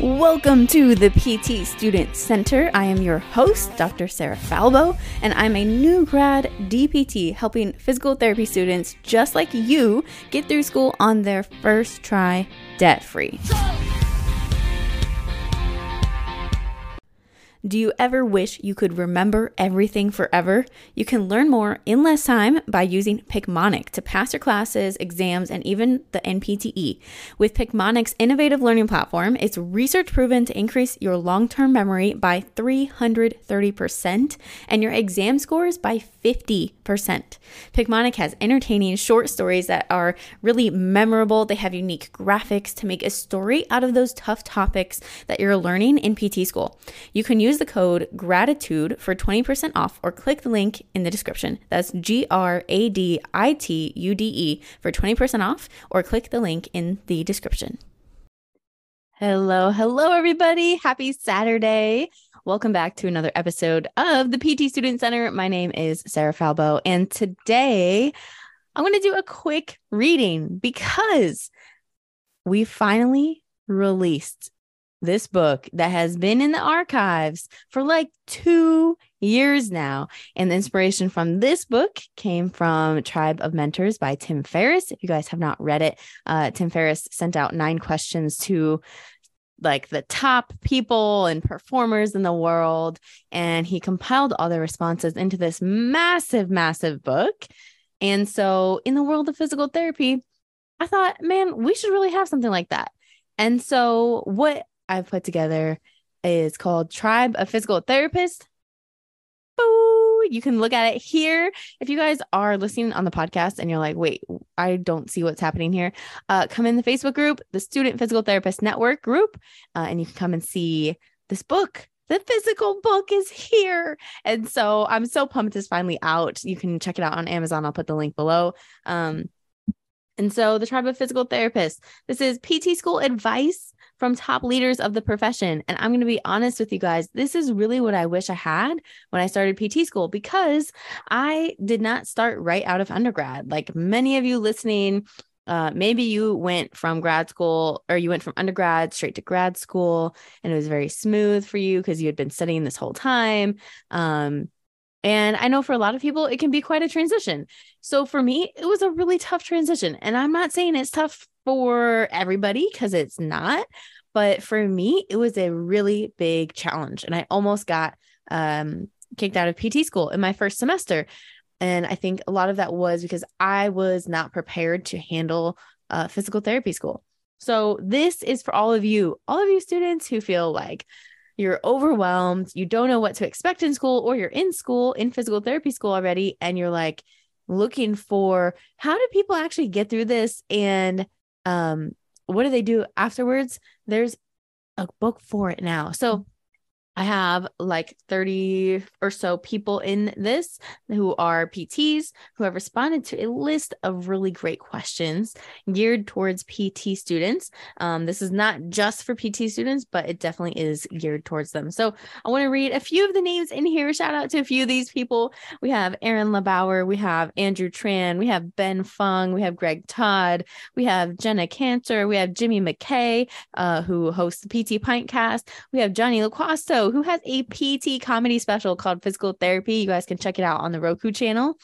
Welcome to the PT Student Center. I am your host, Dr. Sarah Falbo, and I'm a new grad DPT helping physical therapy students just like you get through school on their first try debt free. Do you ever wish you could remember everything forever? You can learn more in less time by using Picmonic to pass your classes, exams, and even the NPTE. With Picmonic's innovative learning platform, it's research proven to increase your long term memory by 330% and your exam scores by 50%. Picmonic has entertaining short stories that are really memorable. They have unique graphics to make a story out of those tough topics that you're learning in PT school. You can use use the code GRADITUDE for 20% off or click the link in the description. That's G R A D I T U D E for 20% off or click the link in the description. Hello, hello, everybody. Happy Saturday. Welcome back to another episode of the PT Student Center. My name is Sarah Falbo, and today I'm going to do a quick reading because we finally released this book that has been in the archives for like two years now. And the inspiration from this book came from Tribe of Mentors by Tim Ferriss. If you guys have not read it, uh, Tim Ferriss sent out nine questions to like the top people and performers in the world. And he compiled all their responses into this massive, massive book. And so, in the world of physical therapy, I thought, man, we should really have something like that. And so, what I've put together is called Tribe of Physical Therapists. Boo! You can look at it here. If you guys are listening on the podcast and you're like, wait, I don't see what's happening here, uh, come in the Facebook group, the Student Physical Therapist Network group, uh, and you can come and see this book the physical book is here. And so I'm so pumped it's finally out. You can check it out on Amazon. I'll put the link below. Um, and so the tribe of physical therapists, this is PT school advice from top leaders of the profession. And I'm going to be honest with you guys, this is really what I wish I had when I started PT school because I did not start right out of undergrad. Like many of you listening, uh, maybe you went from grad school or you went from undergrad straight to grad school and it was very smooth for you because you had been studying this whole time. Um, and I know for a lot of people, it can be quite a transition. So for me, it was a really tough transition. And I'm not saying it's tough for everybody because it's not. But for me, it was a really big challenge. And I almost got um, kicked out of PT school in my first semester. And I think a lot of that was because I was not prepared to handle uh, physical therapy school. So, this is for all of you, all of you students who feel like you're overwhelmed, you don't know what to expect in school, or you're in school, in physical therapy school already, and you're like looking for how do people actually get through this? And um, what do they do afterwards? There's a book for it now. So I have like 30 or so people in this who are PTs who have responded to a list of really great questions geared towards PT students. Um, this is not just for PT students, but it definitely is geared towards them. So I want to read a few of the names in here. Shout out to a few of these people. We have Aaron LeBauer, we have Andrew Tran, we have Ben Fung, we have Greg Todd, we have Jenna Kantor, we have Jimmy McKay, uh, who hosts the PT Pintcast, we have Johnny LaQuasto who has a PT comedy special called Physical Therapy. You guys can check it out on the Roku channel.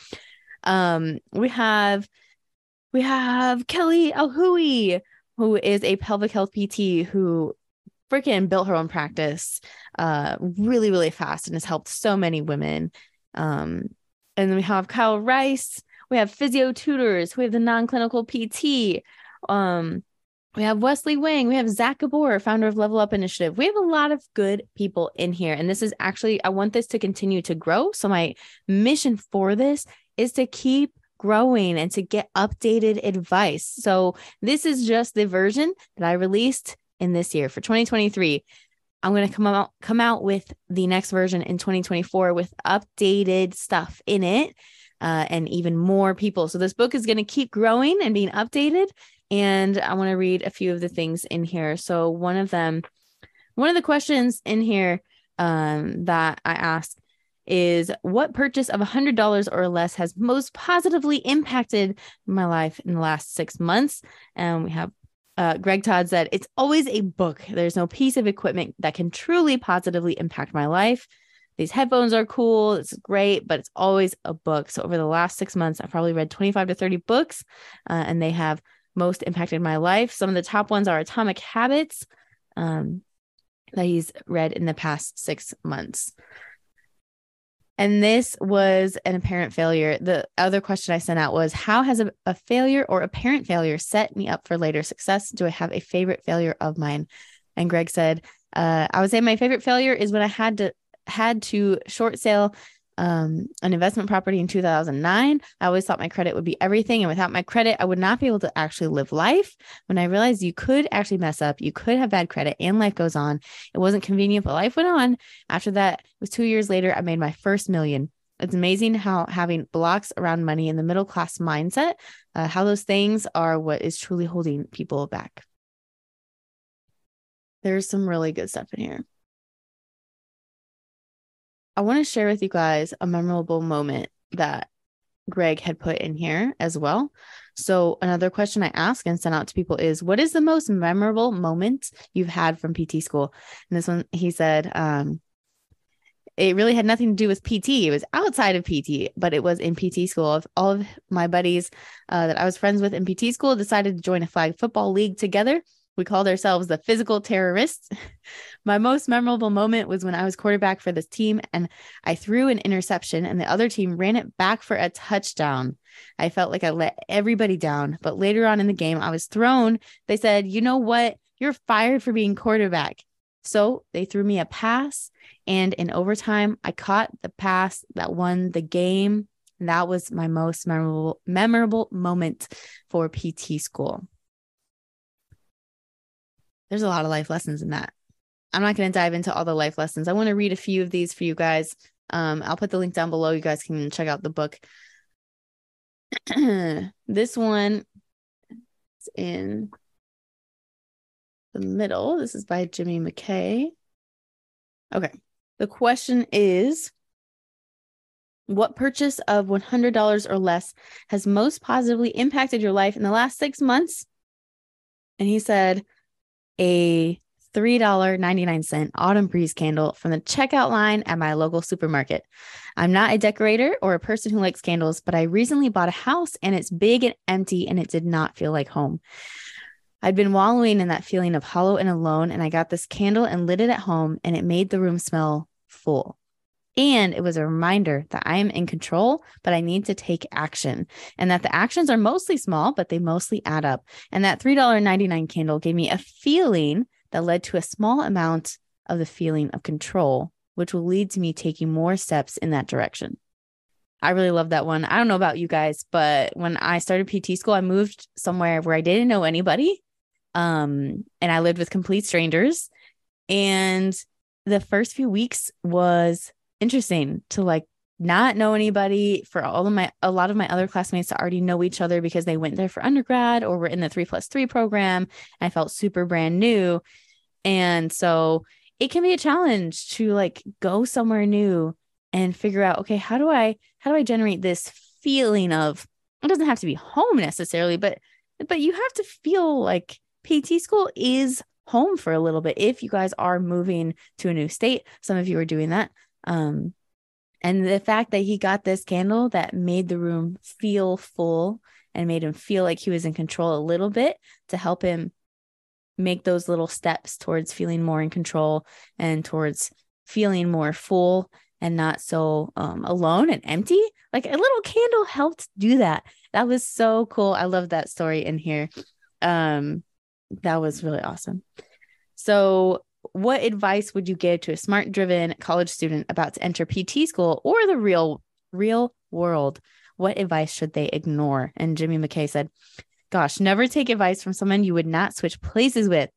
Um, we have we have Kelly Alhui, who is a pelvic health PT who freaking built her own practice uh really, really fast and has helped so many women. Um, and then we have Kyle Rice, we have physio tutors, we have the non-clinical PT. Um, we have Wesley Wang. We have Zach Gabor, founder of Level Up Initiative. We have a lot of good people in here. And this is actually, I want this to continue to grow. So, my mission for this is to keep growing and to get updated advice. So, this is just the version that I released in this year for 2023. I'm going to come out come out with the next version in 2024 with updated stuff in it uh, and even more people. So this book is going to keep growing and being updated and I want to read a few of the things in here. So, one of them, one of the questions in here um, that I ask is what purchase of $100 or less has most positively impacted my life in the last six months? And we have Uh, Greg Todd said, It's always a book. There's no piece of equipment that can truly positively impact my life. These headphones are cool. It's great, but it's always a book. So, over the last six months, I've probably read 25 to 30 books, uh, and they have most impacted my life. Some of the top ones are Atomic Habits um, that he's read in the past six months. And this was an apparent failure. The other question I sent out was How has a, a failure or apparent failure set me up for later success? Do I have a favorite failure of mine? And Greg said, uh, I would say my favorite failure is when I had to had to short sale um, an investment property in 2009. I always thought my credit would be everything. And without my credit, I would not be able to actually live life. When I realized you could actually mess up, you could have bad credit and life goes on. It wasn't convenient, but life went on. After that, it was two years later, I made my first million. It's amazing how having blocks around money in the middle class mindset, uh, how those things are what is truly holding people back. There's some really good stuff in here. I want to share with you guys a memorable moment that Greg had put in here as well. So, another question I ask and send out to people is what is the most memorable moment you've had from PT school? And this one, he said, um, it really had nothing to do with PT. It was outside of PT, but it was in PT school. All of my buddies uh, that I was friends with in PT school decided to join a flag football league together. We called ourselves the physical terrorists. My most memorable moment was when I was quarterback for this team and I threw an interception and the other team ran it back for a touchdown. I felt like I let everybody down, but later on in the game, I was thrown. They said, You know what? You're fired for being quarterback. So they threw me a pass. And in overtime, I caught the pass that won the game. that was my most memorable, memorable moment for PT school there's a lot of life lessons in that. I'm not going to dive into all the life lessons. I want to read a few of these for you guys. Um, I'll put the link down below. You guys can check out the book. this one is in the middle. This is by Jimmy McKay. Okay. The question is What purchase of $100 or less has most positively impacted your life in the last six months? And he said, a $3.99 autumn breeze candle from the checkout line at my local supermarket. I'm not a decorator or a person who likes candles, but I recently bought a house and it's big and empty and it did not feel like home. I'd been wallowing in that feeling of hollow and alone, and I got this candle and lit it at home, and it made the room smell full. And it was a reminder that I am in control, but I need to take action. And that the actions are mostly small, but they mostly add up. And that $3.99 candle gave me a feeling that led to a small amount of the feeling of control, which will lead to me taking more steps in that direction. I really love that one. I don't know about you guys, but when I started PT school, I moved somewhere where I didn't know anybody. Um, and I lived with complete strangers. And the first few weeks was interesting to like not know anybody for all of my a lot of my other classmates to already know each other because they went there for undergrad or were in the three plus three program. I felt super brand new. And so it can be a challenge to like go somewhere new and figure out, okay, how do I how do I generate this feeling of it doesn't have to be home necessarily, but but you have to feel like PT school is home for a little bit if you guys are moving to a new state. Some of you are doing that. Um, and the fact that he got this candle that made the room feel full and made him feel like he was in control a little bit to help him make those little steps towards feeling more in control and towards feeling more full and not so um, alone and empty. Like a little candle helped do that. That was so cool. I love that story in here. Um, that was really awesome. So what advice would you give to a smart driven college student about to enter PT school or the real real world? What advice should they ignore? And Jimmy McKay said, Gosh, never take advice from someone you would not switch places with.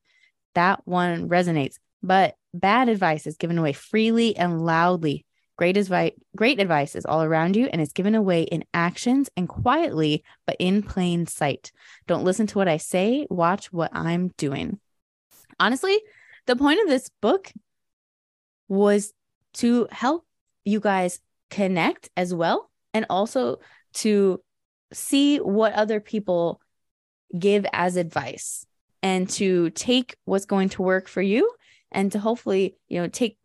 That one resonates. But bad advice is given away freely and loudly. Great advice, great advice is all around you and is given away in actions and quietly, but in plain sight. Don't listen to what I say, watch what I'm doing. Honestly, the point of this book was to help you guys connect as well and also to see what other people give as advice and to take what's going to work for you and to hopefully, you know, take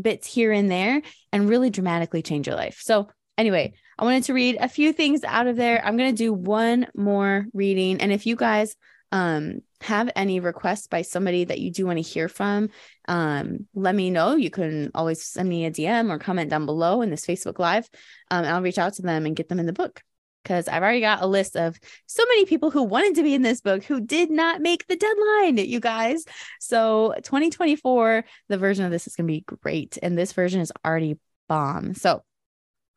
bits here and there and really dramatically change your life. So, anyway, I wanted to read a few things out of there. I'm going to do one more reading. And if you guys um, have any requests by somebody that you do want to hear from, um, let me know. You can always send me a DM or comment down below in this Facebook Live. Um, I'll reach out to them and get them in the book because I've already got a list of so many people who wanted to be in this book who did not make the deadline, you guys. So 2024, the version of this is going to be great. And this version is already bomb. So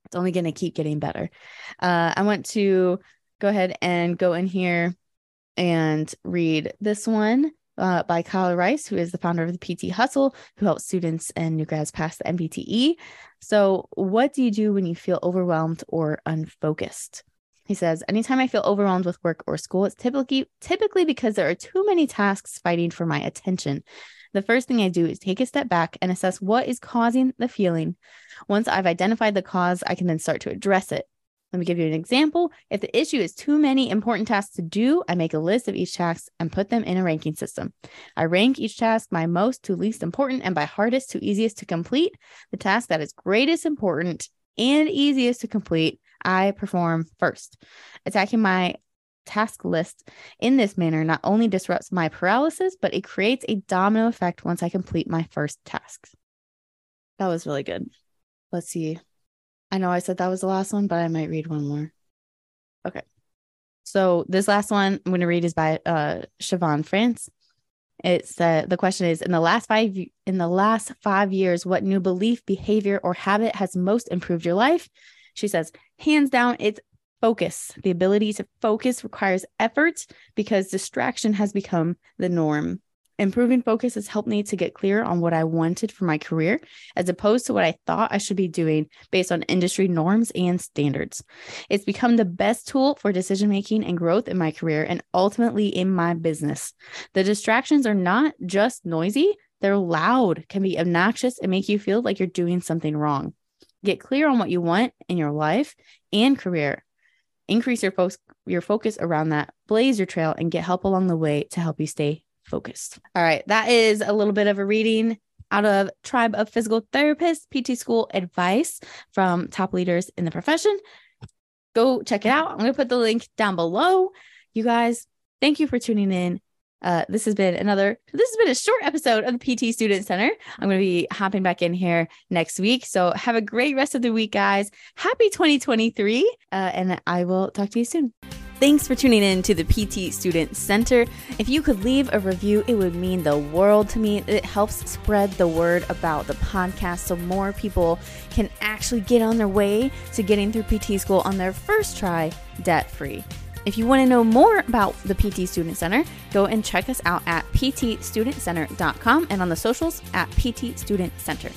it's only going to keep getting better. Uh, I want to go ahead and go in here and read this one uh, by Kyle Rice, who is the founder of the PT Hustle, who helps students and new grads pass the NPTE. So, what do you do when you feel overwhelmed or unfocused? He says, anytime I feel overwhelmed with work or school, it's typically typically because there are too many tasks fighting for my attention. The first thing I do is take a step back and assess what is causing the feeling. Once I've identified the cause, I can then start to address it. Let me give you an example. If the issue is too many important tasks to do, I make a list of each task and put them in a ranking system. I rank each task by most to least important and by hardest to easiest to complete. The task that is greatest important and easiest to complete, I perform first. Attacking my task list in this manner not only disrupts my paralysis, but it creates a domino effect once I complete my first tasks. That was really good. Let's see. I know I said that was the last one, but I might read one more. Okay. So this last one I'm going to read is by uh Siobhan France. It's uh, the question is in the last five in the last five years, what new belief, behavior, or habit has most improved your life? She says, hands down, it's focus. The ability to focus requires effort because distraction has become the norm. Improving focus has helped me to get clear on what I wanted for my career, as opposed to what I thought I should be doing based on industry norms and standards. It's become the best tool for decision making and growth in my career and ultimately in my business. The distractions are not just noisy, they're loud, can be obnoxious, and make you feel like you're doing something wrong. Get clear on what you want in your life and career. Increase your, fo- your focus around that, blaze your trail, and get help along the way to help you stay focused. All right, that is a little bit of a reading out of Tribe of Physical Therapists PT School advice from top leaders in the profession. Go check it out. I'm going to put the link down below. You guys, thank you for tuning in. Uh, this has been another, this has been a short episode of the PT Student Center. I'm going to be hopping back in here next week. So have a great rest of the week, guys. Happy 2023. Uh, and I will talk to you soon. Thanks for tuning in to the PT Student Center. If you could leave a review, it would mean the world to me. It helps spread the word about the podcast so more people can actually get on their way to getting through PT school on their first try debt free. If you want to know more about the PT Student Center, go and check us out at ptstudentcenter.com and on the socials at PT Student Center.